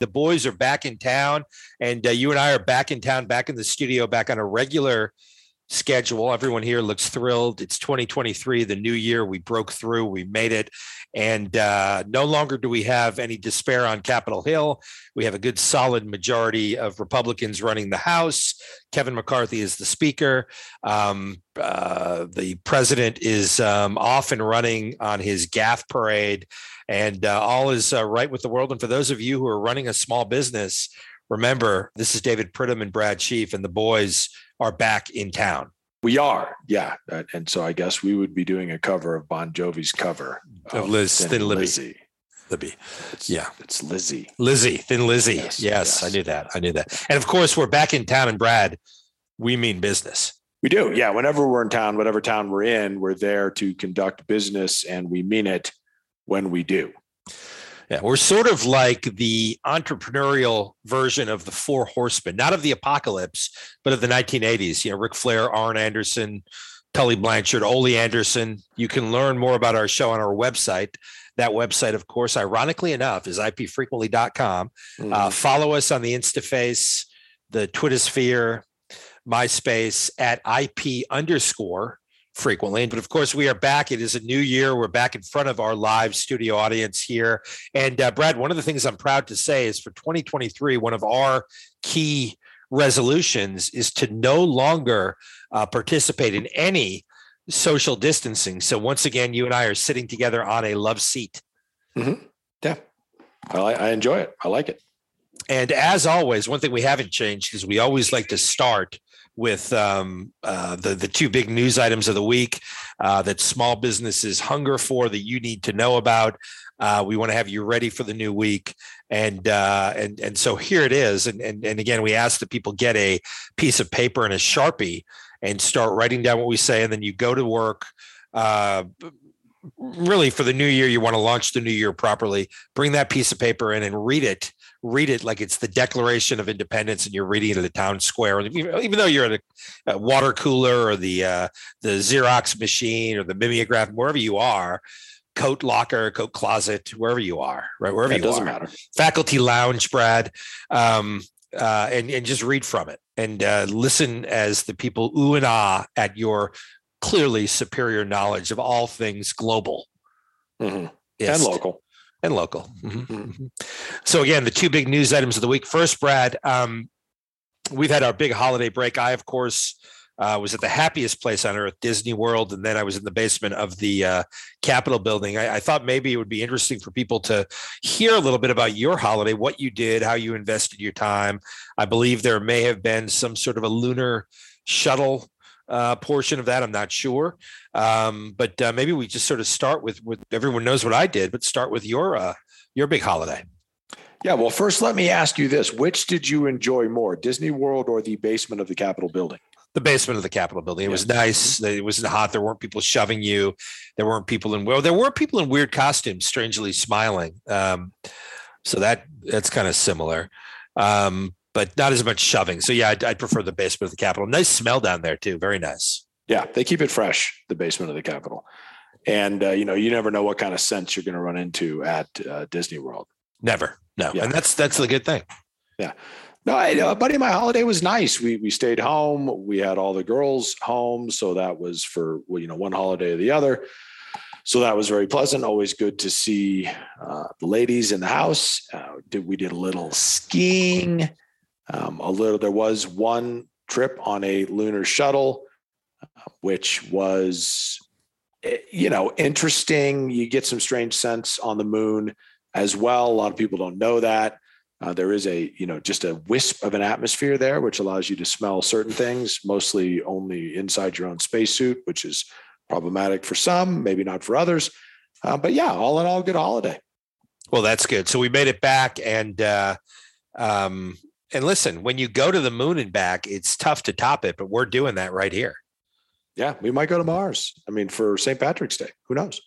The boys are back in town, and uh, you and I are back in town, back in the studio, back on a regular schedule. Everyone here looks thrilled. It's 2023, the new year. We broke through, we made it. And uh, no longer do we have any despair on Capitol Hill. We have a good, solid majority of Republicans running the House. Kevin McCarthy is the Speaker. Um, uh, the president is um, off and running on his gaffe parade and uh, all is uh, right with the world. And for those of you who are running a small business, remember this is David Pridham and Brad Sheafe, and the boys are back in town. We are, yeah. And so I guess we would be doing a cover of Bon Jovi's cover of, Liz Thin, Thin Libby. Lizzy. Libby. It's, yeah. It's Lizzie. Lizzie, Thin Lizzy. Yes, yes, yes, I knew that. I knew that. And of course, we're back in town. And Brad, we mean business. We do. Yeah. Whenever we're in town, whatever town we're in, we're there to conduct business and we mean it when we do. Yeah, we're sort of like the entrepreneurial version of the Four Horsemen, not of the apocalypse, but of the 1980s. You know, Ric Flair, Arn Anderson, Tully Blanchard, Ole Anderson. You can learn more about our show on our website. That website, of course, ironically enough, is ipfrequently.com. Mm-hmm. Uh, follow us on the InstaFace, the Twitter sphere, MySpace at IP underscore frequently. But of course, we are back. It is a new year. We're back in front of our live studio audience here. And uh, Brad, one of the things I'm proud to say is for 2023, one of our key resolutions is to no longer uh, participate in any social distancing. So once again, you and I are sitting together on a love seat. Mm-hmm. Yeah, I, I enjoy it. I like it. And as always, one thing we haven't changed is we always like to start with um, uh, the the two big news items of the week uh, that small businesses hunger for that you need to know about. Uh, we want to have you ready for the new week, and uh, and and so here it is. And and and again, we ask that people get a piece of paper and a sharpie and start writing down what we say, and then you go to work uh, really for the new year you want to launch the new year properly bring that piece of paper in and read it read it like it's the Declaration of Independence and you're reading it at the town square, even though you're at a, a water cooler or the uh, the Xerox machine or the mimeograph, wherever you are, coat locker, coat closet, wherever you are, right? Wherever it you doesn't are. matter. Faculty lounge, Brad, um, uh, and and just read from it and uh, listen as the people ooh and ah at your clearly superior knowledge of all things global mm-hmm. and local and local. Mm-hmm. Mm-hmm. So again, the two big news items of the week. First, Brad, um, we've had our big holiday break. I, of course, uh, was at the happiest place on earth, Disney World, and then I was in the basement of the uh, Capitol building. I, I, thought maybe it would be interesting for people to hear a little bit about your holiday, what you did, how you invested your time. I believe there may have been some sort of a lunar shuttle uh, portion of that. I'm not sure, um, but uh, maybe we just sort of start with with everyone knows what I did, but start with your uh, your big holiday. Yeah, well, first let me ask you this: Which did you enjoy more, Disney World or the basement of the Capitol building? The basement of the Capitol building. It yeah. was nice. It wasn't hot. There weren't people shoving you. There weren't people in well. There were people in weird costumes, strangely smiling. Um, so that that's kind of similar. Um, but not as much shoving. So yeah, I'd, I'd prefer the basement of the Capitol. Nice smell down there too. Very nice. Yeah, they keep it fresh. The basement of the Capitol, and uh, you know you never know what kind of scents you're going to run into at uh, Disney World. Never, no, yeah. and that's that's the good thing. Yeah. No, I, uh, buddy, my holiday was nice. We we stayed home. We had all the girls home, so that was for you know one holiday or the other. So that was very pleasant. Always good to see uh, the ladies in the house. Uh, did we did a little skiing? Um, a little, there was one trip on a lunar shuttle, uh, which was eh, you know, interesting. You get some strange scents on the moon as well. A lot of people don't know that. Uh, there is a, you know, just a wisp of an atmosphere there, which allows you to smell certain things, mostly only inside your own spacesuit, which is problematic for some, maybe not for others. Uh, but yeah, all in all, good holiday. Well, that's good. So we made it back, and uh, um, and listen, when you go to the moon and back, it's tough to top it, but we're doing that right here. Yeah, we might go to Mars. I mean, for St. Patrick's Day, who knows?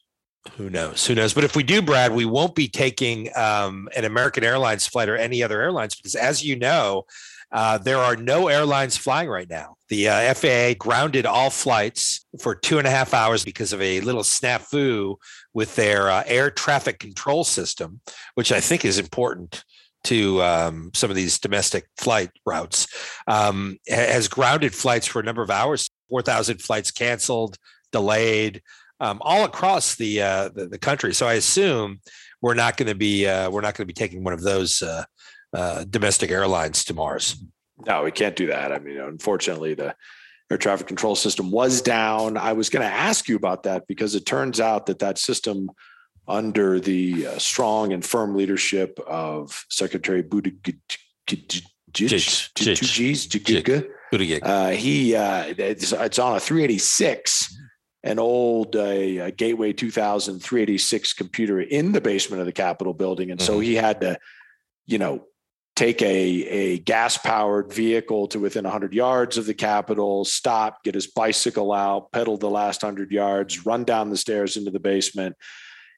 Who knows? Who knows? But if we do, Brad, we won't be taking um, an American Airlines flight or any other airlines because, as you know, uh, there are no airlines flying right now. The uh, FAA grounded all flights for two and a half hours because of a little snafu with their uh, air traffic control system, which I think is important to um, some of these domestic flight routes. Um, has grounded flights for a number of hours. Four thousand flights canceled, delayed um, all across the, uh, the, the country. So I assume we're not going to be uh, we're not going to be taking one of those uh, uh, domestic airlines to Mars. No, we can't do that. I mean, unfortunately, the air traffic control system was down. I was going to ask you about that because it turns out that that system, under the uh, strong and firm leadership of Secretary Buttigieg, uh, he uh, it's, it's on a 386 an old uh, Gateway 2000 386 computer in the basement of the Capitol building. And mm-hmm. so he had to, you know, take a, a gas powered vehicle to within 100 yards of the Capitol, stop, get his bicycle out, pedal the last 100 yards, run down the stairs into the basement,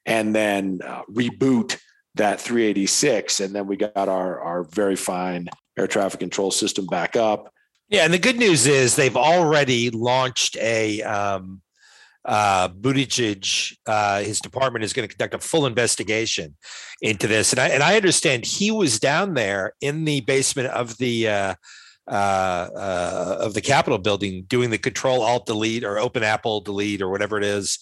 and then uh, reboot that 386. And then we got our, our very fine air traffic control system back up. Yeah. And the good news is they've already launched a, um, uh, Buttigieg, uh, his department is going to conduct a full investigation into this, and I and I understand he was down there in the basement of the uh, uh, uh, of the Capitol building doing the Control Alt Delete or Open Apple Delete or whatever it is.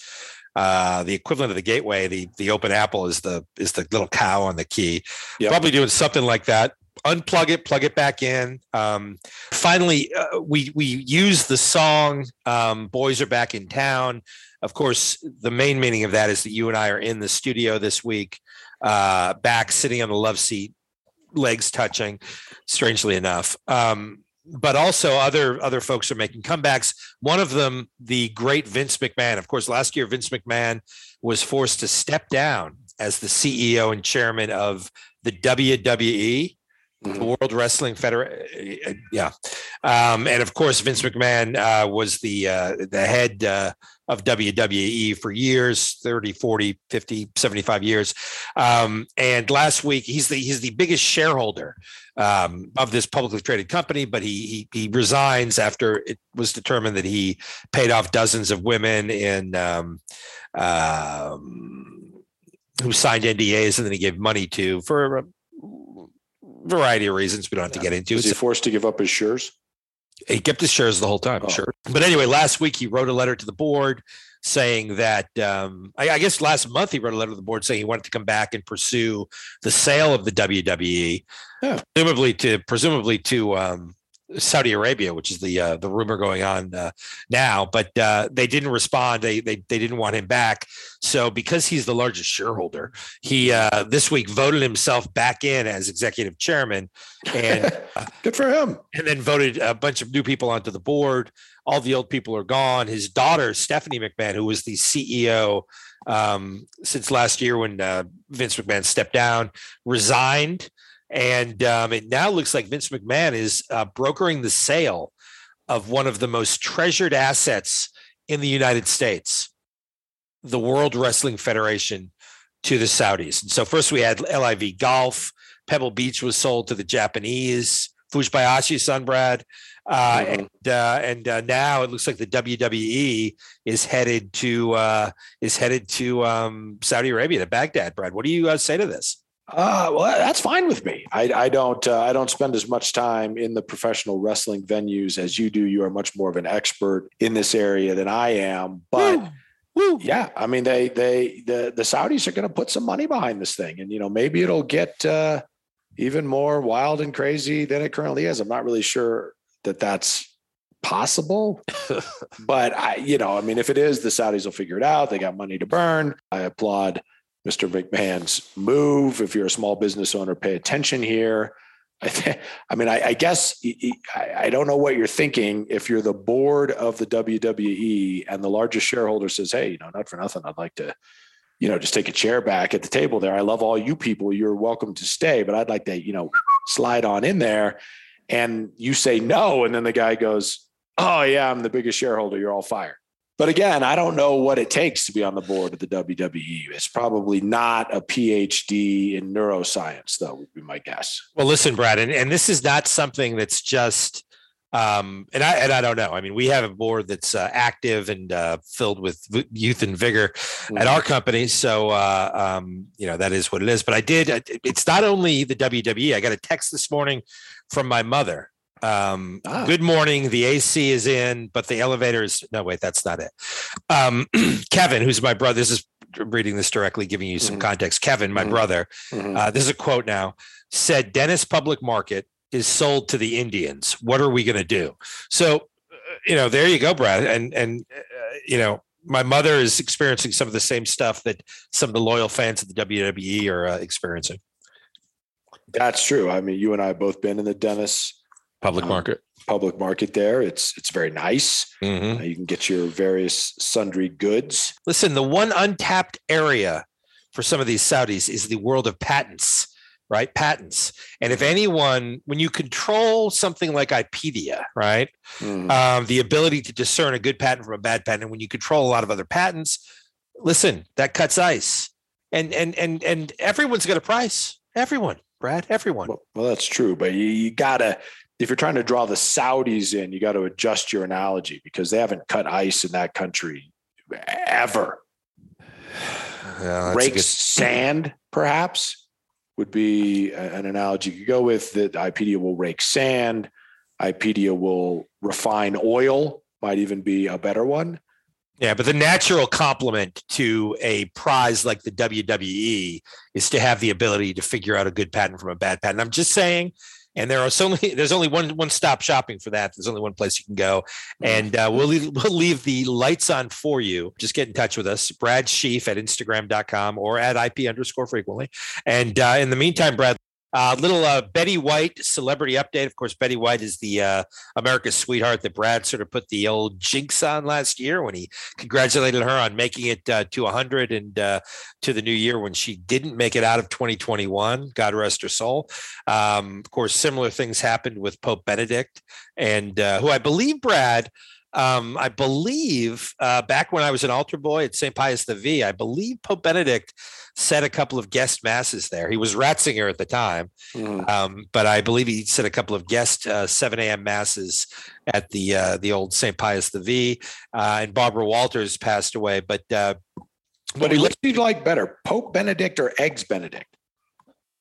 Uh, the equivalent of the gateway, the the Open Apple is the is the little cow on the key. Yep. Probably doing something like that unplug it, plug it back in. Um, finally, uh, we we use the song um, "Boys Are Back in Town." Of course, the main meaning of that is that you and I are in the studio this week, uh, back sitting on the love seat, legs touching. Strangely enough, um, but also other other folks are making comebacks. One of them, the great Vince McMahon. Of course, last year Vince McMahon was forced to step down as the CEO and chairman of the WWE the World Wrestling Federation. Yeah, um, and of course Vince McMahon uh, was the uh, the head uh, of WWE for years 30 40 50 75 years um, and last week he's the he's the biggest shareholder um, of this publicly traded company but he, he, he resigns after it was determined that he paid off dozens of women in um, um, who signed NDAs and then he gave money to for a variety of reasons we don't have yeah. to get into. Was he forced to give up his shares? He kept his shares the whole time, oh. sure. But anyway, last week he wrote a letter to the board saying that um, I, I, guess last month he wrote a letter to the board saying he wanted to come back and pursue the sale of the WWE, yeah. presumably to presumably to um, Saudi Arabia, which is the uh, the rumor going on uh, now, but uh, they didn't respond. They, they they didn't want him back. So because he's the largest shareholder, he uh, this week voted himself back in as executive chairman, and good for him. And then voted a bunch of new people onto the board. All the old people are gone. His daughter Stephanie McMahon, who was the CEO um, since last year when uh, Vince McMahon stepped down, resigned. And um, it now looks like Vince McMahon is uh, brokering the sale of one of the most treasured assets in the United States, the World Wrestling Federation, to the Saudis. And so first we had LIV Golf, Pebble Beach was sold to the Japanese, Fujibayashi Sunbrad. Uh, mm-hmm. and uh, and uh, now it looks like the WWE is headed to uh, is headed to um, Saudi Arabia to Baghdad. Brad, what do you uh, say to this? Uh, well, that's fine with me. I, I don't uh, I don't spend as much time in the professional wrestling venues as you do. You are much more of an expert in this area than I am. But Woo. Woo. yeah, I mean they they the the Saudis are going to put some money behind this thing, and you know maybe it'll get uh, even more wild and crazy than it currently is. I'm not really sure that that's possible. but I, you know, I mean, if it is, the Saudis will figure it out. They got money to burn. I applaud Mr. McMahon's move. If you're a small business owner, pay attention here. I, th- I mean, I, I guess I, I don't know what you're thinking. If you're the board of the WWE and the largest shareholder says, "Hey, you know, not for nothing, I'd like to, you know, just take a chair back at the table there. I love all you people. You're welcome to stay, but I'd like to, you know, slide on in there." And you say no, and then the guy goes, "Oh yeah, I'm the biggest shareholder. You're all fired." But again, I don't know what it takes to be on the board of the WWE. It's probably not a PhD in neuroscience, though, would be my guess. Well, listen, Brad, and, and this is not something that's just um, and I and I don't know. I mean, we have a board that's uh, active and uh, filled with youth and vigor mm-hmm. at our company. So uh, um, you know that is what it is. But I did. Uh, it's not only the WWE. I got a text this morning from my mother um, ah. Good morning. The AC is in, but the elevator is no. Wait, that's not it. Um, Kevin, who's my brother. This is reading this directly, giving you some mm-hmm. context. Kevin, my mm-hmm. brother. Mm-hmm. Uh, this is a quote now. Said Dennis Public Market is sold to the Indians. What are we going to do? So, uh, you know, there you go, Brad. And and uh, you know, my mother is experiencing some of the same stuff that some of the loyal fans of the WWE are uh, experiencing. That's true. I mean, you and I have both been in the Dennis public um, market. public market there. It's it's very nice. Mm-hmm. uh, you can get your various sundry goods. Listen the one untapped area for some of these saudis is the world of patents right? Patents. And if anyone when you control something like ipedia right mm. um, the ability to discern a good patent from a bad patent and when you control a lot of other patents listen that cuts ice. And and and and everyone's got a price. Everyone brad everyone. Well, well that's true but you, you gotta if you're trying to draw the Saudis in, you got to adjust your analogy because they haven't cut ice in that country ever. Yeah, Rakes good- sand, perhaps, would be an analogy you could go with. That Ipedia will rake sand. Ipedia will refine oil. Might even be a better one. Yeah, but the natural complement to a prize like the WWE is to have the ability to figure out a good patent from a bad patent. I'm just saying and there are only there's only one one stop shopping for that. There's only one place you can go, mm-hmm. and uh, we'll leave, we'll leave the lights on for you. Just get in touch with us, Brad Sheafe at Instagram.com or at IP underscore frequently. And uh, in the meantime, Brad, uh, little uh, Betty White celebrity update. Of course, Betty White is the uh, America's sweetheart that Brad sort of put the old jinx on last year when he congratulated her on making it uh, to 100 and uh, to the new year when she didn't make it out of 2021. God rest her soul. Um, of course, similar things happened with Pope Benedict, and uh, who I believe Brad um, I believe uh, back when I was an altar boy at St. Pius the V, I believe Pope Benedict said a couple of guest masses there. He was Ratzinger at the time, mm. um, but I believe he said a couple of guest uh, 7 a.m. masses at the uh, the old St. Pius the V. Uh, and Barbara Walters passed away. But uh, what do you like better, Pope Benedict or Eggs Benedict?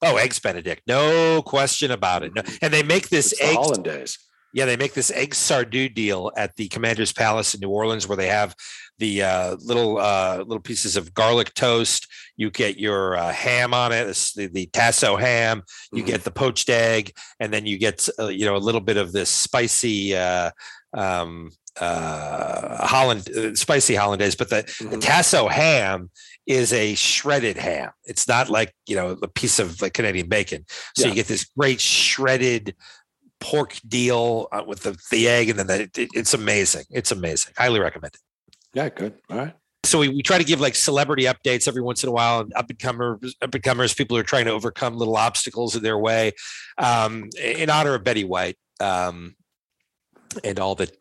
Oh, Eggs Benedict, no question about it. No. And they make this egg hollandaise yeah, they make this egg sardou deal at the Commander's Palace in New Orleans, where they have the uh, little uh, little pieces of garlic toast. You get your uh, ham on it, the, the tasso ham. You mm-hmm. get the poached egg, and then you get uh, you know a little bit of this spicy. Uh, um, uh, Holland spicy hollandaise, but the, mm-hmm. the tasso ham is a shredded ham. It's not like you know a piece of like Canadian bacon. So yeah. you get this great shredded pork deal uh, with the, the egg, and then the, it, it's amazing. It's amazing. Highly recommend it. Yeah, good. All right. So we, we try to give like celebrity updates every once in a while, and up and comers, up and comers, people are trying to overcome little obstacles in their way, um, in honor of Betty White um, and all that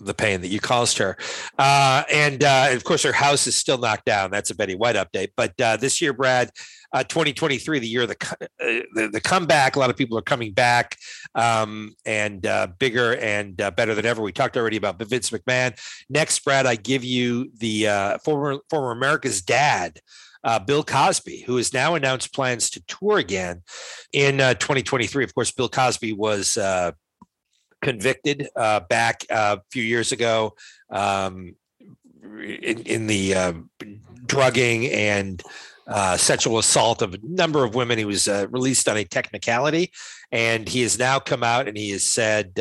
the pain that you caused her. Uh, and uh, of course, her house is still knocked down. That's a Betty White update. But uh, this year, Brad, uh, 2023, the year of the, uh, the, the comeback, a lot of people are coming back um, and uh, bigger and better than ever. We talked already about Vince McMahon. Next, Brad, I give you the former former America's dad. Uh, Bill Cosby, who has now announced plans to tour again in uh, 2023. Of course, Bill Cosby was uh, convicted uh, back uh, a few years ago um, in, in, the uh, drugging and uh, sexual assault of a number of women. He was uh, released on a technicality, and he has now come out and he has said.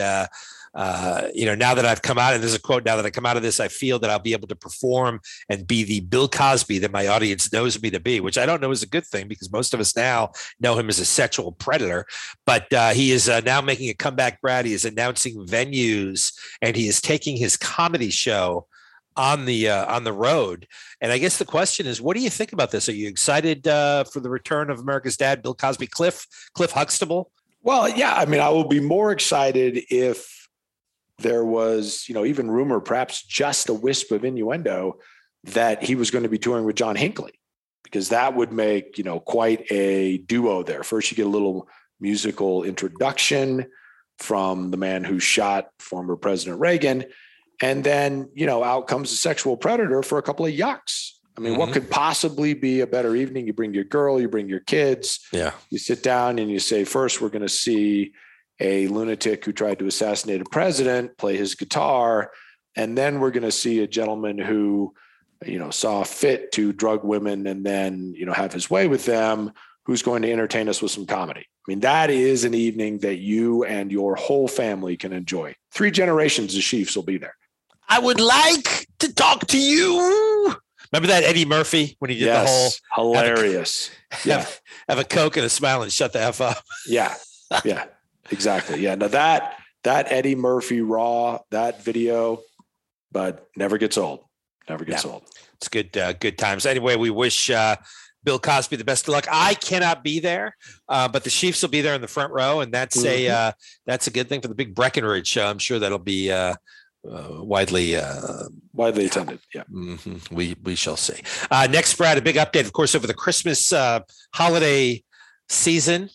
Uh, you know, now that I've come out, and there's a quote, now that I come out of this, I feel that I'll be able to perform and be the Bill Cosby that my audience knows me to be, which I don't know is a good thing because most of us now know him as a sexual predator. But uh, he is uh, now making a comeback, Brad. He is announcing venues and he is taking his comedy show on the uh, on the road. And I guess the question is, what do you think about this? Are you excited uh, for the return of America's Dad, Bill Cosby, Cliff Cliff Huxtable? Well, yeah. I mean, I will be more excited if there was, you know, even rumor, perhaps just a wisp of innuendo that he was going to be touring with John Hinckley, because that would make, you know, quite a duo there. First, you get a little musical introduction from the man who shot former President Reagan. And then, you know, out comes a sexual predator for a couple of yucks. I mean, mm-hmm. what could possibly be a better evening? You bring your girl, you bring your kids. Yeah. You sit down and you say, first, we're going to see a lunatic who tried to assassinate a president play his guitar and then we're going to see a gentleman who you know saw fit to drug women and then you know have his way with them who's going to entertain us with some comedy. I mean that is an evening that you and your whole family can enjoy. Three generations of chiefs will be there. I would like to talk to you. Remember that eddie murphy when he did yes, the whole hilarious have a, yeah have, have a coke and a smile and shut the f up? Yeah. Yeah Exactly. Yeah. Now that that Eddie Murphy raw that video, but never gets old. Never gets yeah. old. It's good. Uh, good times. Anyway, we wish. Uh, Bill Cosby the best of luck. I cannot be there, uh, but the Chiefs will be there in the front row, and that's mm-hmm. a uh, that's a good thing for the big Breckenridge show. I'm sure that'll be uh, uh, widely uh, widely attended. Yeah, mm-hmm. we we shall see. Uh, next, Brad, a big update, of course, over the Christmas uh, holiday season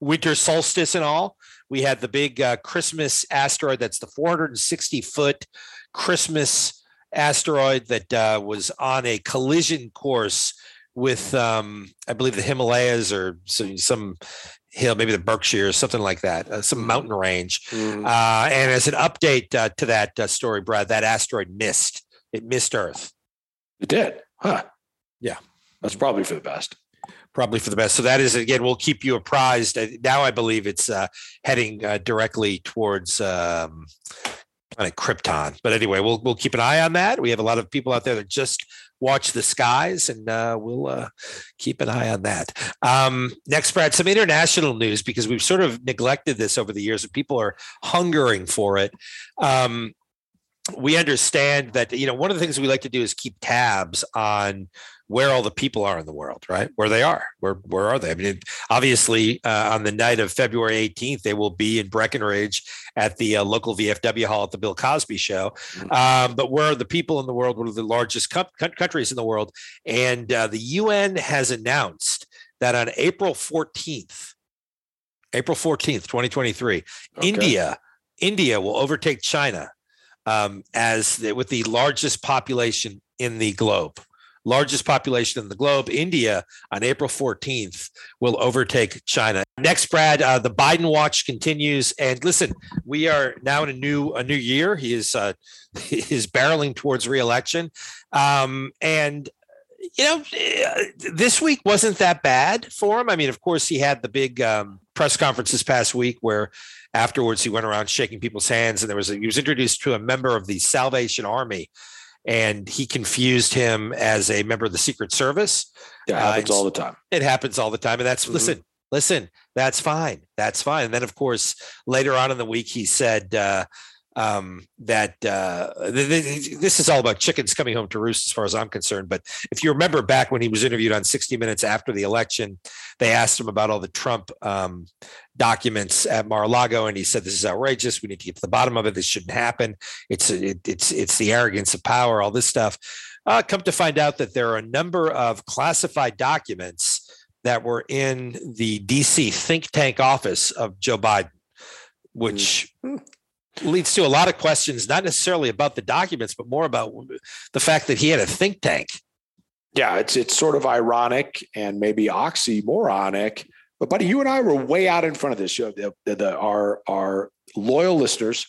winter solstice and all. We had the big uh, Christmas asteroid. That's the 460 foot Christmas asteroid that uh, was on a collision course with, um, I believe, the Himalayas or some, some hill, maybe the Berkshire or something like that, uh, some mm-hmm. mountain range. Mm. Uh, and as an update uh, to that uh, story, Brad, that asteroid missed. It missed Earth. It did, huh? Yeah, that's probably for the best probably for the best. So that is again, we'll keep you apprised. Now I believe it's uh, heading uh, directly towards um, of Krypton. But anyway, we'll we'll keep an eye on that. We have a lot of people out there that just watch the skies, and uh, we'll uh, keep an eye on that. Um, next, Brad, some international news because we've sort of neglected this over the years, and people are hungering for it. Um, we understand that you know one of the things we like to do is keep tabs on where all the people are in the world, right? Where they are, where where are they? I mean, obviously, uh, on the night of February 18th, they will be in Breckenridge at the uh, local VFW hall at the Bill Cosby Show. Mm-hmm. Um, but where are the people in the world? One of the largest co- countries in the world, and uh, the UN has announced that on April 14th, April 14th, 2023, okay. India, India will overtake China um, as the, with the largest population in the globe largest population in the globe, India, on April 14th will overtake China. Next, Brad, uh, the Biden watch continues, and listen, we are now in a new a new year. He is uh, he is barreling towards reelection, um, and you know, this week wasn't that bad for him. I mean, of course, he had the big um, press conference this past week where afterwards he went around shaking people's hands, and there was a, he was introduced to a member of the Salvation Army and he confused him as a member of the Secret Service. Yeah, happens uh, all the time. It happens all the time, and that's mm-hmm. listen, listen, that's fine, that's fine. And then, of course, later on in the week, he said, uh, um, that uh, this is all about chickens coming home to roost, as far as I'm concerned. But if you remember back when he was interviewed on 60 Minutes after the election, they asked him about all the Trump um, documents at Mar-a-Lago, and he said, "This is outrageous. We need to get to the bottom of it. This shouldn't happen. It's it, it's it's the arrogance of power. All this stuff." Uh, come to find out that there are a number of classified documents that were in the DC think tank office of Joe Biden, which. Leads to a lot of questions, not necessarily about the documents, but more about the fact that he had a think tank. Yeah, it's it's sort of ironic and maybe oxymoronic. But buddy, you and I were way out in front of this. The, the, the, our our loyal listeners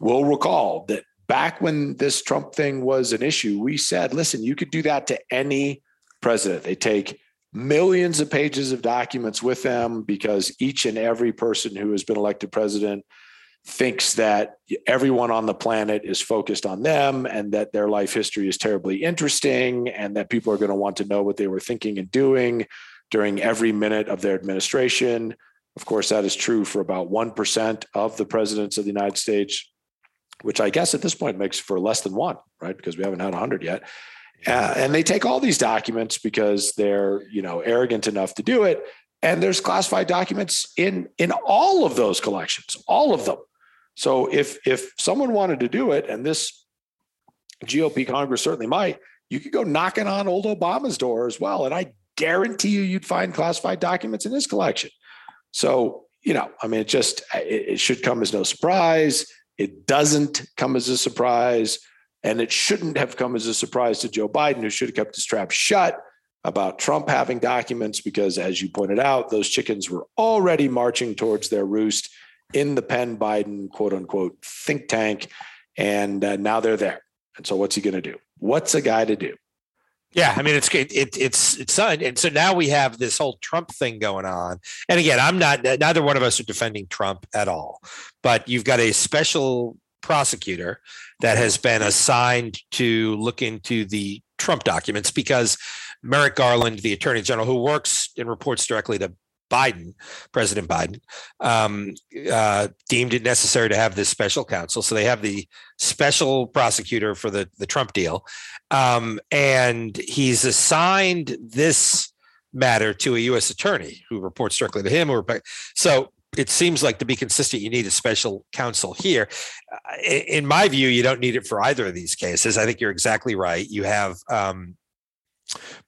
will recall that back when this Trump thing was an issue, we said, listen, you could do that to any president. They take millions of pages of documents with them because each and every person who has been elected president thinks that everyone on the planet is focused on them and that their life history is terribly interesting and that people are going to want to know what they were thinking and doing during every minute of their administration. Of course, that is true for about 1% of the presidents of the United States, which I guess at this point makes for less than one, right? Because we haven't had 100 yet. Uh, and they take all these documents because they're, you know, arrogant enough to do it. And there's classified documents in in all of those collections, all of them. So if if someone wanted to do it, and this GOP Congress certainly might, you could go knocking on old Obama's door as well, and I guarantee you, you'd find classified documents in his collection. So you know, I mean, it just it, it should come as no surprise. It doesn't come as a surprise, and it shouldn't have come as a surprise to Joe Biden, who should have kept his trap shut about Trump having documents because, as you pointed out, those chickens were already marching towards their roost in the Penn Biden quote unquote think tank. And uh, now they're there. And so what's he going to do? What's a guy to do? Yeah, I mean it's it, it it's it's son, and so now we have this whole Trump thing going on. And again, I'm not neither one of us are defending Trump at all, but you've got a special prosecutor that has been assigned to look into the Trump documents because Merrick Garland, the Attorney General, who works and reports directly to Biden, President Biden, um, uh, deemed it necessary to have this special counsel. So they have the special prosecutor for the the Trump deal, um, and he's assigned this matter to a U.S. attorney who reports directly to him. Or so it seems like to be consistent, you need a special counsel here. Uh, in my view, you don't need it for either of these cases. I think you're exactly right. You have um,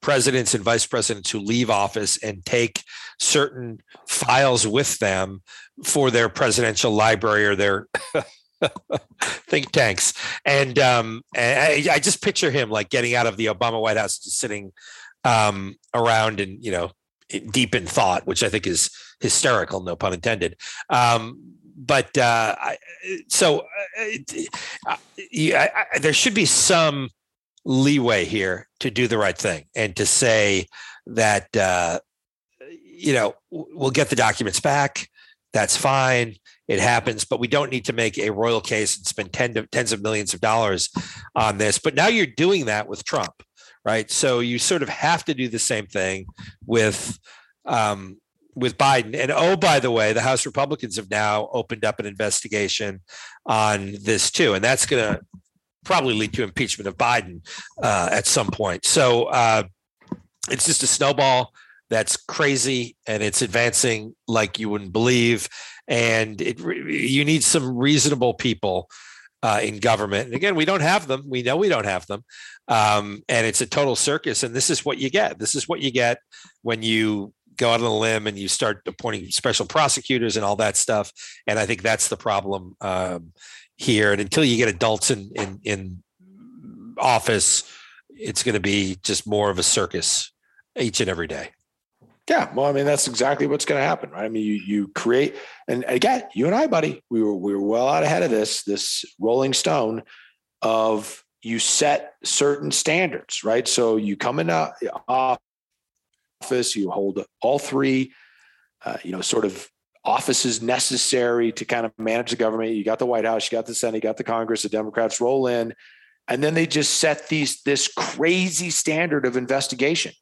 presidents and vice presidents who leave office and take certain files with them for their presidential library or their think tanks. And, um, and I, I, just picture him like getting out of the Obama White House, just sitting um, around and, you know, deep in thought, which I think is hysterical, no pun intended. Um, but uh, so uh, I, I, there should be some leeway here to do the right thing and to say that uh, you know we'll get the documents back. That's fine. It happens. But we don't need to make a royal case and spend ten tens of millions of dollars on this. But now you're doing that with trump right? So you sort of have to do the same thing with um, with Biden. And oh, by the way, the House Republicans have now opened up an investigation on this too, and that's going to probably lead to impeachment of Biden uh, at some point. So uh, it's just a snowball that's crazy and it's advancing like you wouldn't believe. And it, you need some reasonable people uh, in government. And again, we don't have them. We know we don't have them. Um, and it's a total circus. And this is what you get. This is what you get when you go out on a limb and you start appointing special prosecutors and all that stuff. And I think that's the problem um, here. And until you get adults in in, in office, it's going to be just more of a circus each and every day. Yeah, well, I mean that's exactly what's going to happen, right? I mean, you you create, and again, you and I, buddy, we were we were well out ahead of this this Rolling Stone of you set certain standards, right? So you come in office, you hold all three, uh, you know, sort of offices necessary to kind of manage the government. You got the White House, you got the Senate, you got the Congress, the Democrats roll in, and then they just set these this crazy standard of investigation,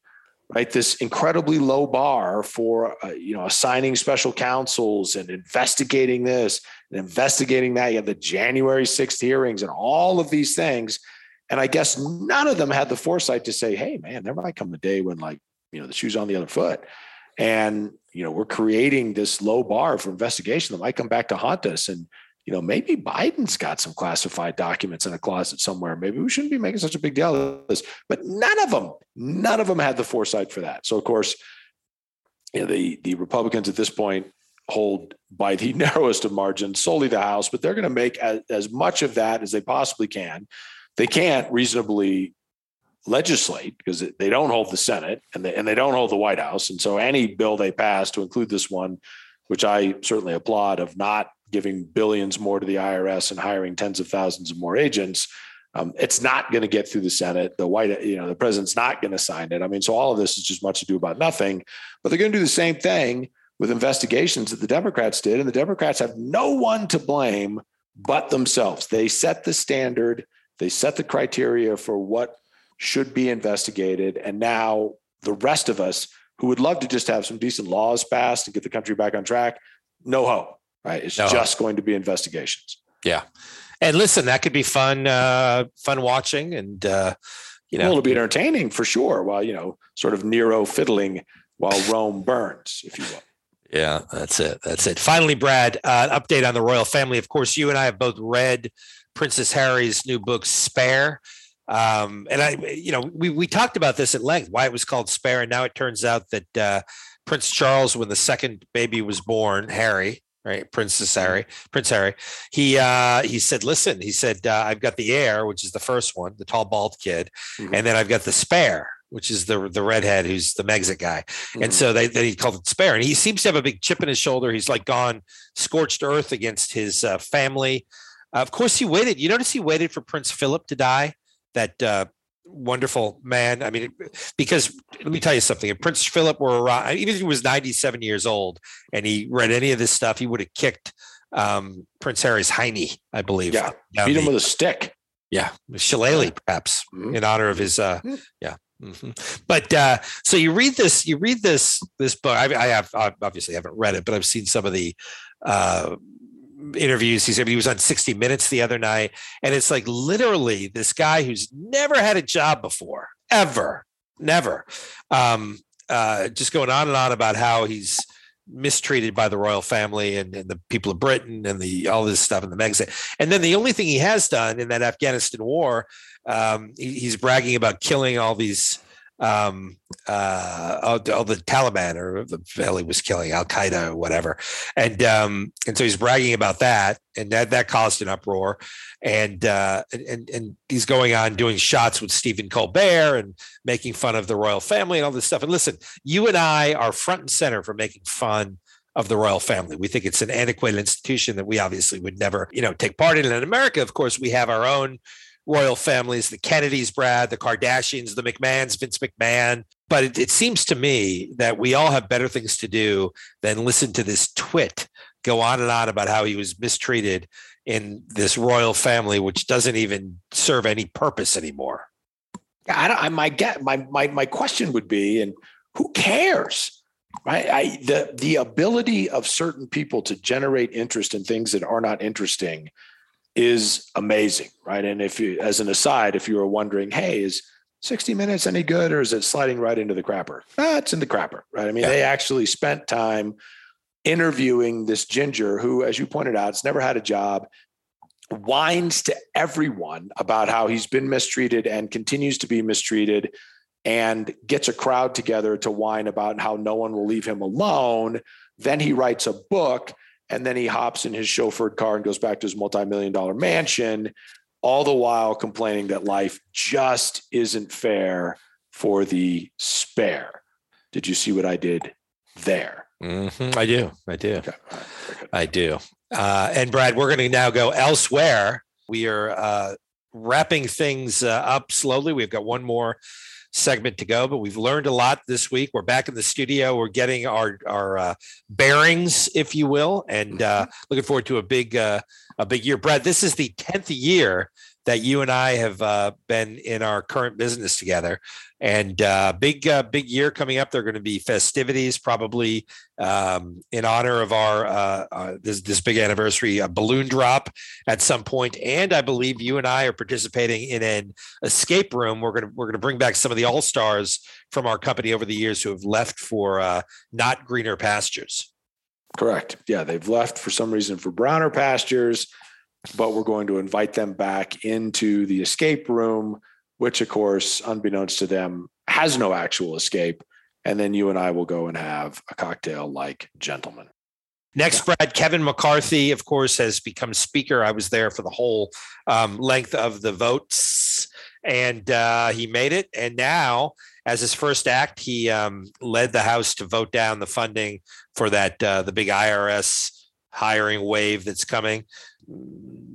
right? This incredibly low bar for uh, you know assigning special counsels and investigating this and investigating that. You have the January 6th hearings and all of these things. And I guess none of them had the foresight to say, hey, man, there might come a day when like, you know, the shoe's on the other foot. And, you know, we're creating this low bar for investigation that might come back to haunt us. And, you know, maybe Biden's got some classified documents in a closet somewhere. Maybe we shouldn't be making such a big deal of this. But none of them, none of them had the foresight for that. So, of course, you know, the the Republicans at this point hold by the narrowest of margins solely the House, but they're going to make as, as much of that as they possibly can. They can't reasonably legislate because they don't hold the Senate and they, and they don't hold the White House. And so any bill they pass to include this one, which I certainly applaud of not giving billions more to the IRS and hiring tens of thousands of more agents, um, it's not going to get through the Senate. The White, you know, the president's not going to sign it. I mean, so all of this is just much ado about nothing. But they're going to do the same thing with investigations that the Democrats did, and the Democrats have no one to blame but themselves. They set the standard, they set the criteria for what should be investigated, and now the rest of us who would love to just have some decent laws passed and get the country back on track, no hope. Right? It's no just hope. going to be investigations. Yeah. And listen, that could be fun, uh, fun watching, and uh, you know, well, it'll be entertaining for sure. While you know, sort of Nero fiddling while Rome burns, if you will. Yeah, that's it. That's it. Finally, Brad, uh, update on the royal family. Of course, you and I have both read Princess Harry's new book, Spare. Um, and I, you know, we we talked about this at length, why it was called Spare, and now it turns out that uh, Prince Charles, when the second baby was born, Harry, right, Princess mm-hmm. Harry, Prince Harry, he uh, he said, "Listen," he said, uh, "I've got the heir, which is the first one, the tall bald kid, mm-hmm. and then I've got the spare." Which is the the redhead who's the Megxit guy, mm-hmm. and so they then he called it spare, and he seems to have a big chip in his shoulder. He's like gone scorched earth against his uh, family. of course, he waited. You notice he waited for Prince Philip to die that uh, wonderful man. I mean, because let me tell you something. If Prince Philip were around, even if he was 97 years old and he read any of this stuff, he would have kicked um, Prince Harry's Heine, I believe. Yeah, beat him with a stick. Yeah, shillelagh, perhaps, mm-hmm. in honor of his. Uh, mm-hmm. yeah. Mm-hmm. But uh, so you read this, you read this this book. I, I have I obviously haven't read it, but I've seen some of the uh, interviews. He said he was on 60 Minutes the other night. And it's like literally this guy who's never had a job before, ever, never. Um, uh, just going on and on about how he's mistreated by the royal family and, and, the people of Britain and the all this stuff and the Megxit. And then the only thing he has done in that Afghanistan war, um, he, he's bragging about killing all these um, uh, all, the Taliban or the hell he was killing Al Qaeda or whatever, and um, and so he's bragging about that, and that that caused an uproar, and uh, and and he's going on doing shots with Stephen Colbert and making fun of the royal family and all this stuff. And listen, you and I are front and center for making fun of the royal family. We think it's an antiquated institution that we obviously would never, you know, take part in. And in America, of course, we have our own royal families, the Kennedys, Brad, the Kardashians, the McMahons, Vince McMahon. But it, it, seems to me that we all have better things to do than listen to this twit go on and on about how he was mistreated in this royal family, which doesn't even serve any purpose anymore. I don't, I, my get my, my my question would be, and who cares? Right? I, the the ability of certain people to generate interest in things that are not interesting is amazing, right? And if you, as an aside, if you were wondering, hey, is 60 minutes any good or is it sliding right into the crapper? Ah, it's in the crapper, right? I mean, yeah. they actually spent time interviewing this ginger who, as you pointed out, has never had a job, whines to everyone about how he's been mistreated and continues to be mistreated and gets a crowd together to whine about how no one will leave him alone. Then he writes a book and then he hops in his chauffeured car and goes back to his multi-million dollar mansion all the while complaining that life just isn't fair for the spare. Did you see what i did there? Mm-hmm. i do. I do. Okay. i do. Uh, and brad we're going to now go elsewhere. We are uh, wrapping things uh, up slowly. We've got one more segment to go, but we've learned a lot this week. We're back in the studio. We're getting our our uh, bearings, if you will, and uh, mm-hmm. looking forward to a big uh, a big year. Brad, this is the tenth year that you and I have uh, been in our current business together. And uh, big, uh, big year coming up. There are going to be festivities, probably um, in honor of our uh, uh, this this big anniversary, a balloon drop at some point. And I believe you and I are participating in an escape room. We're gonna we're gonna bring back some of the all stars from our company over the years who have left for uh, not greener pastures. Correct. Yeah, they've left for some reason for browner pastures but we're going to invite them back into the escape room, which, of course, unbeknownst to them, has no actual escape. And then you and I will go and have a cocktail like gentlemen. Next. Brad, Kevin McCarthy, of course, has become speaker. I was there for the whole um, length of the votes, and uh, he made it. And now, as his first act, he um, led the House to vote down the funding for that uh, the big IRS hiring wave that's coming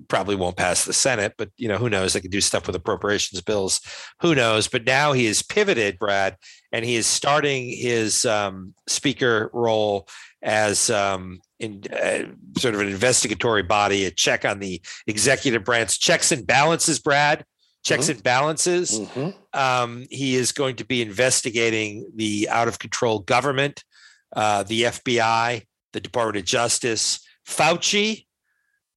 probably won't pass the Senate, but you know, who knows? They could do stuff with appropriations bills. Who knows? But now he has pivoted, Brad, and he is starting his um, speaker role as um, in uh, sort of an investigatory body, a check on the executive branch, checks and balances, Brad. Checks mm-hmm. and balances. Mm-hmm. Um, he is going to be investigating the out of control government, uh, the FBI, the Department of Justice, Fauci,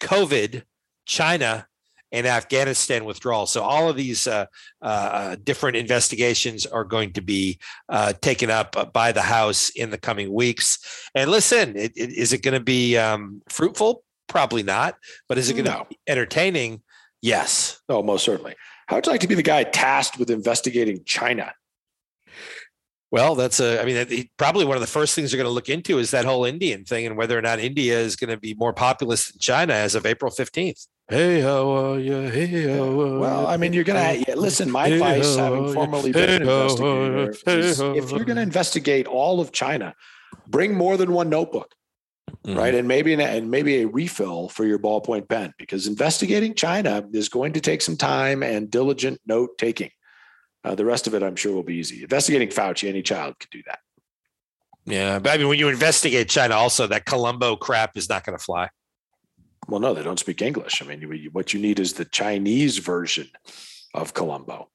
COVID, China, and Afghanistan withdrawal. So all of these uh, uh, different investigations are going to be uh, taken up by the House in the coming weeks. And listen, it, it, is it going to be um, fruitful? Probably not. But is it going to no. be entertaining? Yes. Oh, most certainly. How would you like to be the guy tasked with investigating China? Well, that's a, I mean, probably one of the first things you're going to look into is that whole Indian thing and whether or not India is going to be more populous than China as of April 15th. Hey, how are you? Hey, how are you? Well, I mean, you're going to listen. My hey, advice, having formerly been an investigator, is if you're going to investigate all of China, bring more than one notebook, mm-hmm. right? And maybe an, and maybe a refill for your ballpoint pen because investigating China is going to take some time and diligent note taking. Uh, the rest of it, I'm sure, will be easy. Investigating Fauci, any child could do that. Yeah, but I mean, when you investigate China, also that Columbo crap is not going to fly. Well, no, they don't speak English. I mean, what you need is the Chinese version of Columbo.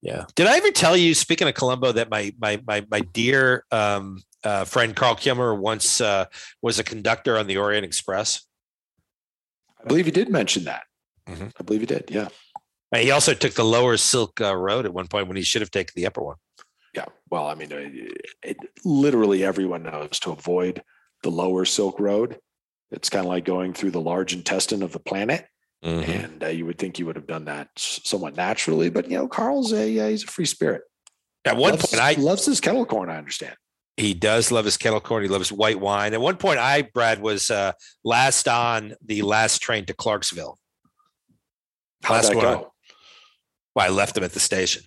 Yeah. Did I ever tell you, speaking of Columbo, that my my my my dear um, uh, friend Carl Kilmer once uh, was a conductor on the Orient Express? I believe you did mention that. Mm-hmm. I believe you did. Yeah. And he also took the lower Silk uh, Road at one point when he should have taken the upper one. Yeah. Well, I mean, it, it, literally everyone knows to avoid the lower Silk Road it's kind of like going through the large intestine of the planet. Mm-hmm. And uh, you would think you would have done that somewhat naturally, but you know, Carl's a uh, he's a free spirit. At one loves, point, I loves his kettle corn. I understand. He does love his kettle corn. He loves white wine. At one point, I Brad was uh, last on the last train to Clarksville. How'd last that one. Go? Well, I left him at the station.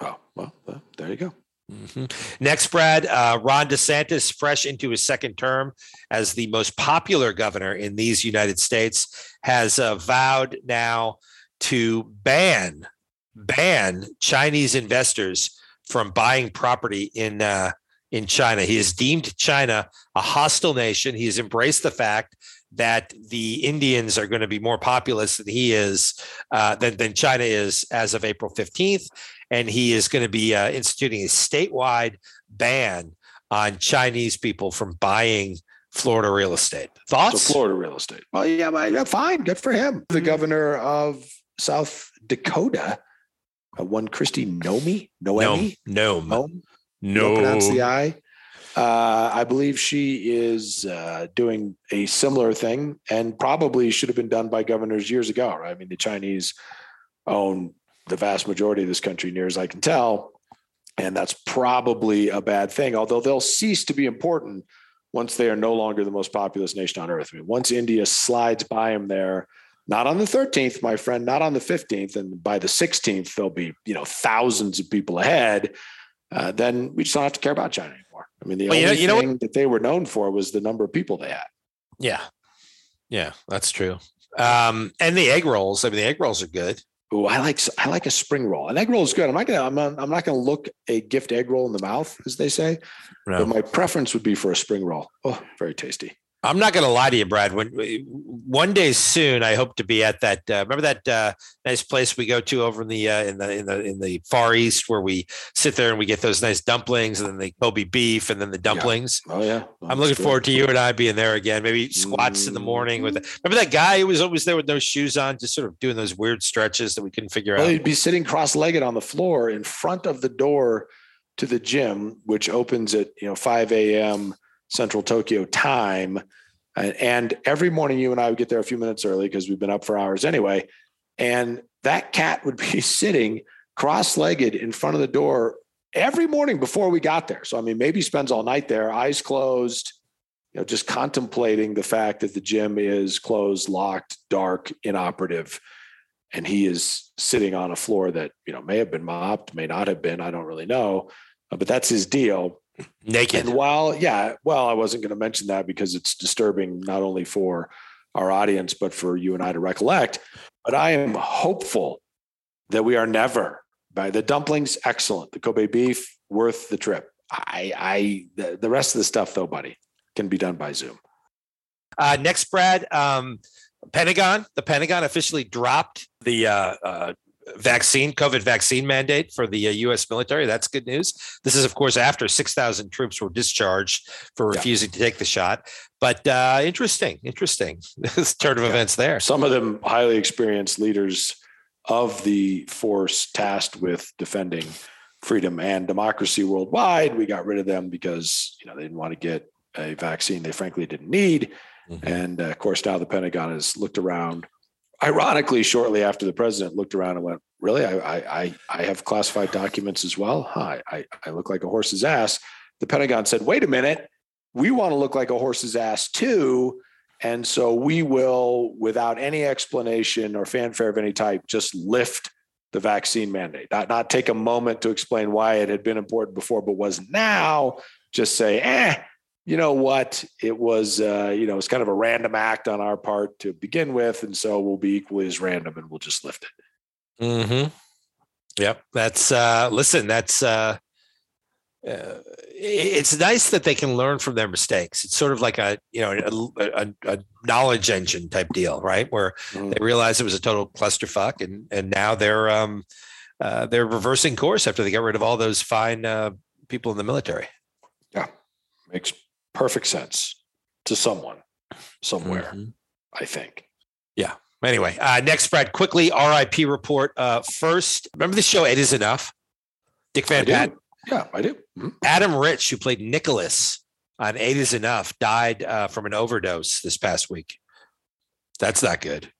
Oh well, there you go. Mm-hmm. Next, Brad, uh, Ron DeSantis, fresh into his second term as the most popular governor in these United States, has uh, vowed now to ban ban Chinese investors from buying property in uh, in China. He has deemed China a hostile nation. He has embraced the fact that the Indians are going to be more populous than he is, uh, than, than China is as of April 15th. And he is going to be uh, instituting a statewide ban on Chinese people from buying Florida real estate. Thoughts? So Florida real estate. Well, yeah, yeah, fine. Good for him. The governor of South Dakota, uh, one Kristi Nomi, Noemi, no, no, no, pronounce the I. Uh, I believe she is uh, doing a similar thing and probably should have been done by governors years ago. Right? I mean, the Chinese own the vast majority of this country, near as I can tell. And that's probably a bad thing, although they'll cease to be important once they are no longer the most populous nation on earth. I mean, once India slides by them there, not on the 13th, my friend, not on the 15th, and by the 16th, there'll be, you know, thousands of people ahead. Uh, then we just don't have to care about China. I mean, the well, only you know, you thing that they were known for was the number of people they had. Yeah. Yeah, that's true. Um, and the egg rolls. I mean, the egg rolls are good. Oh, I like I like a spring roll. An egg roll is good. I'm not gonna I'm not, I'm not gonna look a gift egg roll in the mouth, as they say. No. But my preference would be for a spring roll. Oh, very tasty. I'm not going to lie to you, Brad. When one day soon, I hope to be at that. Uh, remember that uh, nice place we go to over in the uh, in the in the in the far east, where we sit there and we get those nice dumplings, and then the Kobe beef, and then the dumplings. Yeah. Oh yeah, I'm looking good. forward to you and I being there again. Maybe squats mm. in the morning with. The, mm-hmm. remember that guy who was always there with no shoes on, just sort of doing those weird stretches that we couldn't figure well, out. He'd be sitting cross-legged on the floor in front of the door to the gym, which opens at you know 5 a.m. Central Tokyo time and every morning, you and I would get there a few minutes early because we've been up for hours anyway. And that cat would be sitting cross legged in front of the door every morning before we got there. So, I mean, maybe spends all night there, eyes closed, you know, just contemplating the fact that the gym is closed, locked, dark, inoperative. And he is sitting on a floor that, you know, may have been mopped, may not have been. I don't really know. Uh, but that's his deal naked. And while, yeah, well, I wasn't going to mention that because it's disturbing not only for our audience, but for you and I to recollect. But I am hopeful that we are never by the dumplings, excellent. The Kobe beef, worth the trip. I, I, the, the rest of the stuff though, buddy, can be done by Zoom. Uh, next, Brad, um, Pentagon. The Pentagon officially dropped the uh, uh, vaccine, COVID vaccine mandate for the uh, U.S. military. That's good news. This is, of course, after 6,000 troops were discharged for refusing yeah. to take the shot. But uh, interesting, interesting. this turn of yeah. events there. Some of them highly experienced leaders of the force tasked with defending freedom and democracy worldwide. We got rid of them because you know they didn't want to get a vaccine they frankly didn't need. Mm-hmm. And uh, of course, now the Pentagon has looked around ironically, shortly after the president looked around and went, "Really, I I I have classified documents as well. Hi, I I look like a horse's ass." The Pentagon said, "Wait a minute, we want to look like a horse's ass too." And so we will, without any explanation or fanfare of any type, just lift the vaccine mandate. Not, not take a moment to explain why it had been important before, but was now. Just say, eh, you know what? It was, uh, you know, it's kind of a random act on our part to begin with, and so we'll be equally as random, and we'll just lift it. Hmm. Yep. That's uh, listen. That's uh, uh, it's nice that they can learn from their mistakes. It's sort of like a you know a, a, a knowledge engine type deal, right? Where mm-hmm. they realize it was a total clusterfuck, and and now they're um, uh, they're reversing course after they get rid of all those fine uh, people in the military. Yeah, makes perfect sense to someone somewhere, mm-hmm. I think. Yeah. Anyway, uh, next, Brad, quickly RIP report. Uh, first, remember the show Eight Is Enough? Dick Van Patten. Yeah, I do. Mm-hmm. Adam Rich, who played Nicholas on Eight Is Enough, died uh, from an overdose this past week. That's not good.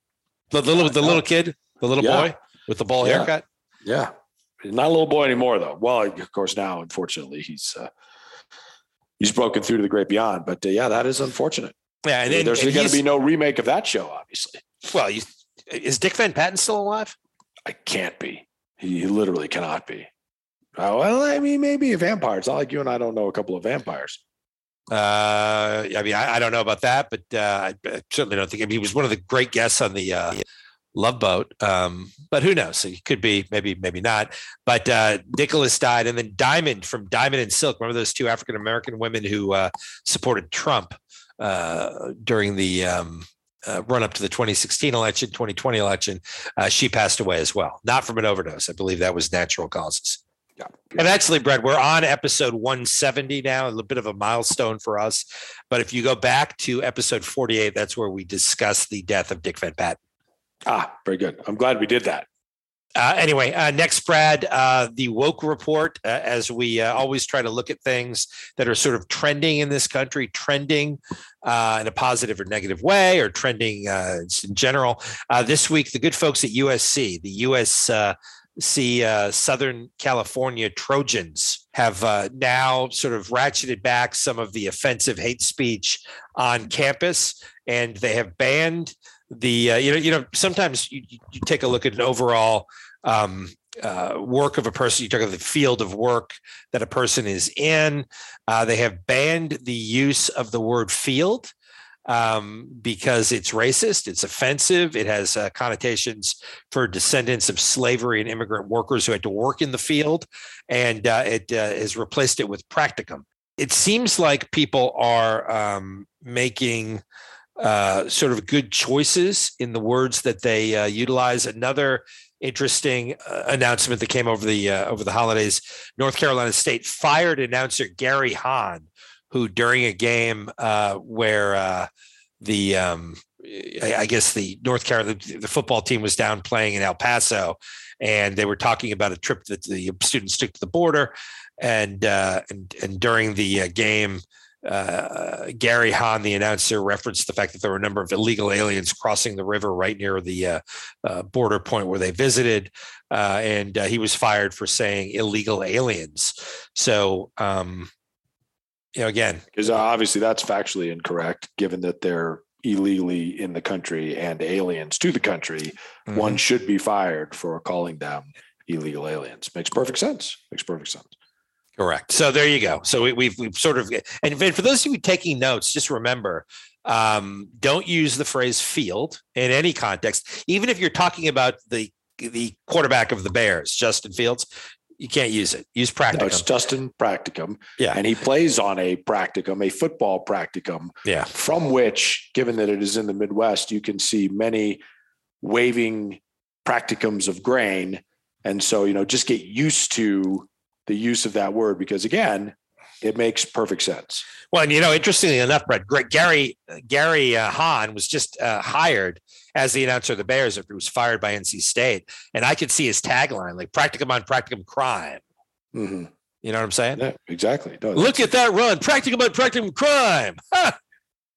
The little, the little kid, the little yeah. boy with the ball yeah. haircut. Yeah, not a little boy anymore, though. Well, of course, now unfortunately he's uh, he's broken through to the great beyond. But uh, yeah, that is unfortunate. Yeah, and, and there's going to be no remake of that show, obviously. Well, you, is Dick Van Patten still alive? I can't be. He, he literally cannot be. Uh, well, I mean, maybe a vampire. It's not like you and I don't know a couple of vampires. Uh, I mean, I, I don't know about that, but uh, I certainly don't think. I mean, he was one of the great guests on the uh, Love Boat. Um, but who knows? He could be, maybe, maybe not. But uh, Nicholas died, and then Diamond from Diamond and Silk. Remember those two African American women who uh, supported Trump uh, during the um, uh, run up to the 2016 election, 2020 election? Uh, she passed away as well, not from an overdose. I believe that was natural causes. Yeah. And actually, Brett, we're on episode 170 now, a little bit of a milestone for us. But if you go back to episode 48, that's where we discuss the death of Dick Van Patten. Ah, very good. I'm glad we did that. Uh, anyway, uh, next, Brad, uh, the woke report, uh, as we uh, always try to look at things that are sort of trending in this country, trending uh, in a positive or negative way, or trending in general. this week, the good folks at USC, the USC Southern California Trojans, have now sort of ratcheted back some of the offensive hate speech on campus, and they have banned the uh, you know you know sometimes you, you take a look at an overall um, uh, work of a person. You talk about the field of work that a person is in. Uh, they have banned the use of the word field um, because it's racist, it's offensive, it has uh, connotations for descendants of slavery and immigrant workers who had to work in the field, and uh, it uh, has replaced it with practicum. It seems like people are um, making uh, sort of good choices in the words that they uh, utilize. Another interesting uh, announcement that came over the uh, over the holidays: North Carolina State fired announcer Gary Hahn, who during a game uh, where uh, the um, I guess the North Carolina the football team was down playing in El Paso, and they were talking about a trip that the students took to the border, and and and during the game uh, Gary Hahn, the announcer, referenced the fact that there were a number of illegal aliens crossing the river right near the uh, uh, border point where they visited, uh, and uh, he was fired for saying illegal aliens. So, um, you know, again, because obviously that's factually incorrect, given that they're illegally in the country and aliens to the country. Mm-hmm. One should be fired for calling them illegal aliens. Makes perfect sense. Makes perfect sense. Correct. So there you go. So we, have we've sort of and for those of you taking notes, just remember Um, don't use the phrase field in any context, even if you're talking about the the quarterback of the Bears, Justin Fields. You can't use it. Use practicum. No, it's Justin Practicum. Yeah. And he plays on a practicum, a football practicum. Yeah. From which, given that it is in the Midwest, you can see many waving practicums of grain. And so, you know, just get used to the use of that word because again, it makes perfect sense. Well, and you know, interestingly enough, Brett, Gary Gary uh, Hahn was just uh, hired as the announcer of the Bears after he was fired by NC State, and I could see his tagline like "Practicum on Practicum Crime." Mm-hmm. You know what I'm saying? Yeah, exactly. No, Look at that run, Practicum on Practicum Crime.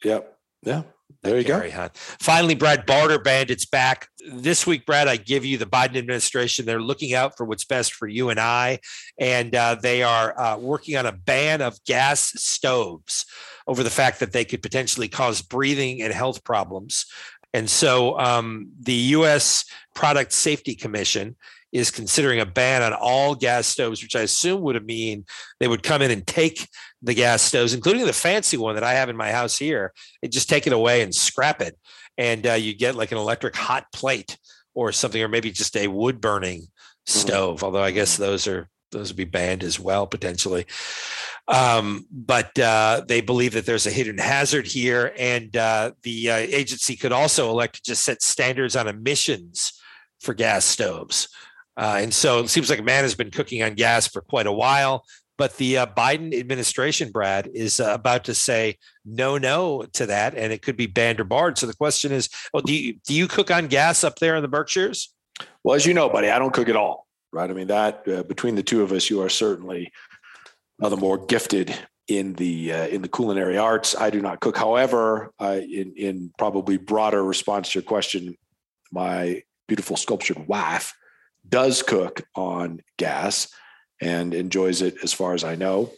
Yep. Yeah. There you go. Hunt. Finally, Brad Barter Bandits back this week. Brad, I give you the Biden administration. They're looking out for what's best for you and I, and uh, they are uh, working on a ban of gas stoves over the fact that they could potentially cause breathing and health problems. And so, um, the U.S. Product Safety Commission is considering a ban on all gas stoves, which I assume would mean they would come in and take the gas stoves, including the fancy one that I have in my house here, and just take it away and scrap it. And uh, you get like an electric hot plate or something, or maybe just a wood burning mm-hmm. stove. Although I guess those are those would be banned as well potentially. Um, but uh, they believe that there's a hidden hazard here, and uh, the uh, agency could also elect to just set standards on emissions for gas stoves. Uh, and so it seems like a man has been cooking on gas for quite a while. But the uh, Biden administration, Brad, is uh, about to say no, no to that, and it could be banned or barred. So the question is, well, do you do you cook on gas up there in the Berkshires? Well, as you know, buddy, I don't cook at all. Right? I mean, that uh, between the two of us, you are certainly uh, the more gifted in the uh, in the culinary arts. I do not cook. However, in in probably broader response to your question, my beautiful sculptured wife does cook on gas and enjoys it as far as I know.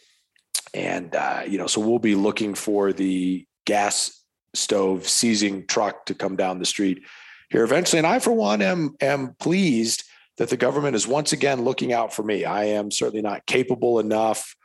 And, uh, you know, so we'll be looking for the gas stove seizing truck to come down the street here eventually. And I, for one, am, am pleased that the government is once again looking out for me. I am certainly not capable enough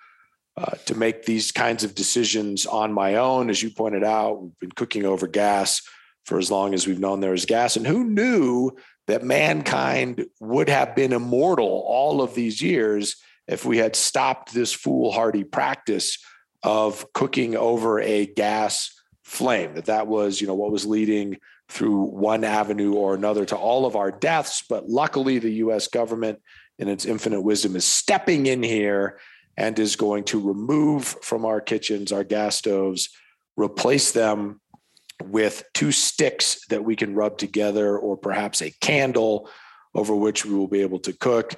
uh, to make these kinds of decisions on my own. As you pointed out, we've been cooking over gas for as long as we've known there is gas. And who knew that mankind would have been immortal all of these years if we had stopped this foolhardy practice of cooking over a gas flame that that was you know what was leading through one avenue or another to all of our deaths. But luckily the US government in its infinite wisdom is stepping in here and is going to remove from our kitchens our gas stoves replace them with two sticks that we can rub together, or perhaps a candle over which we will be able to cook.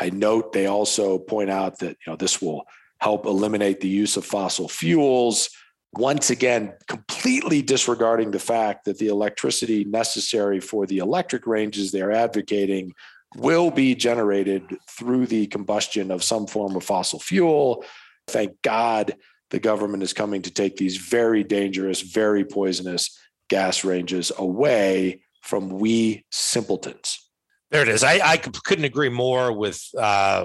I note they also point out that you know this will help eliminate the use of fossil fuels. Once again, completely disregarding the fact that the electricity necessary for the electric ranges they're advocating will be generated through the combustion of some form of fossil fuel. Thank God the government is coming to take these very dangerous, very poisonous gas ranges away from we simpletons. There it is. I, I couldn't agree more with uh,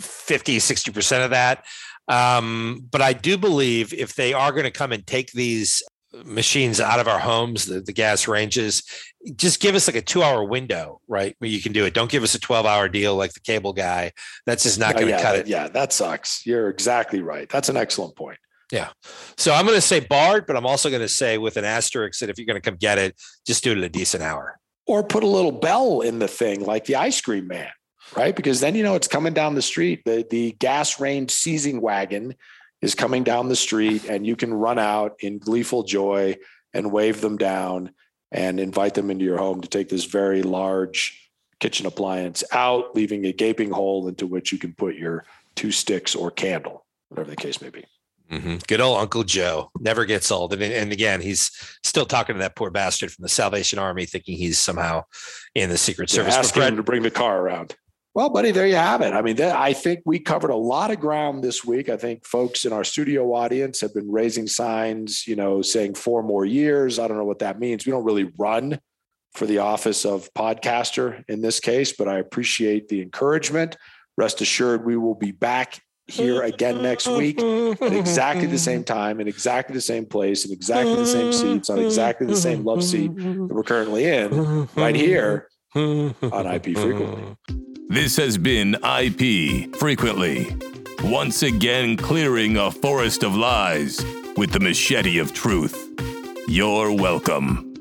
50, 60% of that. Um, but I do believe if they are going to come and take these machines out of our homes, the, the gas ranges, just give us like a two hour window, right? Where you can do it. Don't give us a 12 hour deal like the cable guy. That's just not going to yeah, cut it. Yeah, that sucks. You're exactly right. That's an excellent point. Yeah. So I'm going to say barred, but I'm also going to say with an asterisk that if you're going to come get it, just do it at a decent hour. Or put a little bell in the thing like the ice cream man, right? Because then you know it's coming down the street. The the gas range seizing wagon is coming down the street, and you can run out in gleeful joy and wave them down and invite them into your home to take this very large kitchen appliance out, leaving a gaping hole into which you can put your two sticks or candle, whatever the case may be. Mm-hmm. Good old Uncle Joe never gets old. And, and again, he's still talking to that poor bastard from the Salvation Army, thinking he's somehow in the Secret Service. Asking him to bring the car around. Well, buddy, there you have it. I mean, I think we covered a lot of ground this week. I think folks in our studio audience have been raising signs, you know, saying four more years. I don't know what that means. We don't really run for the office of podcaster in this case, but I appreciate the encouragement. Rest assured, we will be back here again next week at exactly the same time, in exactly the same place, in exactly the same seats, on exactly the same love seat that we're currently in, right here on IP Frequently. This has been IP Frequently, once again clearing a forest of lies with the machete of truth. You're welcome.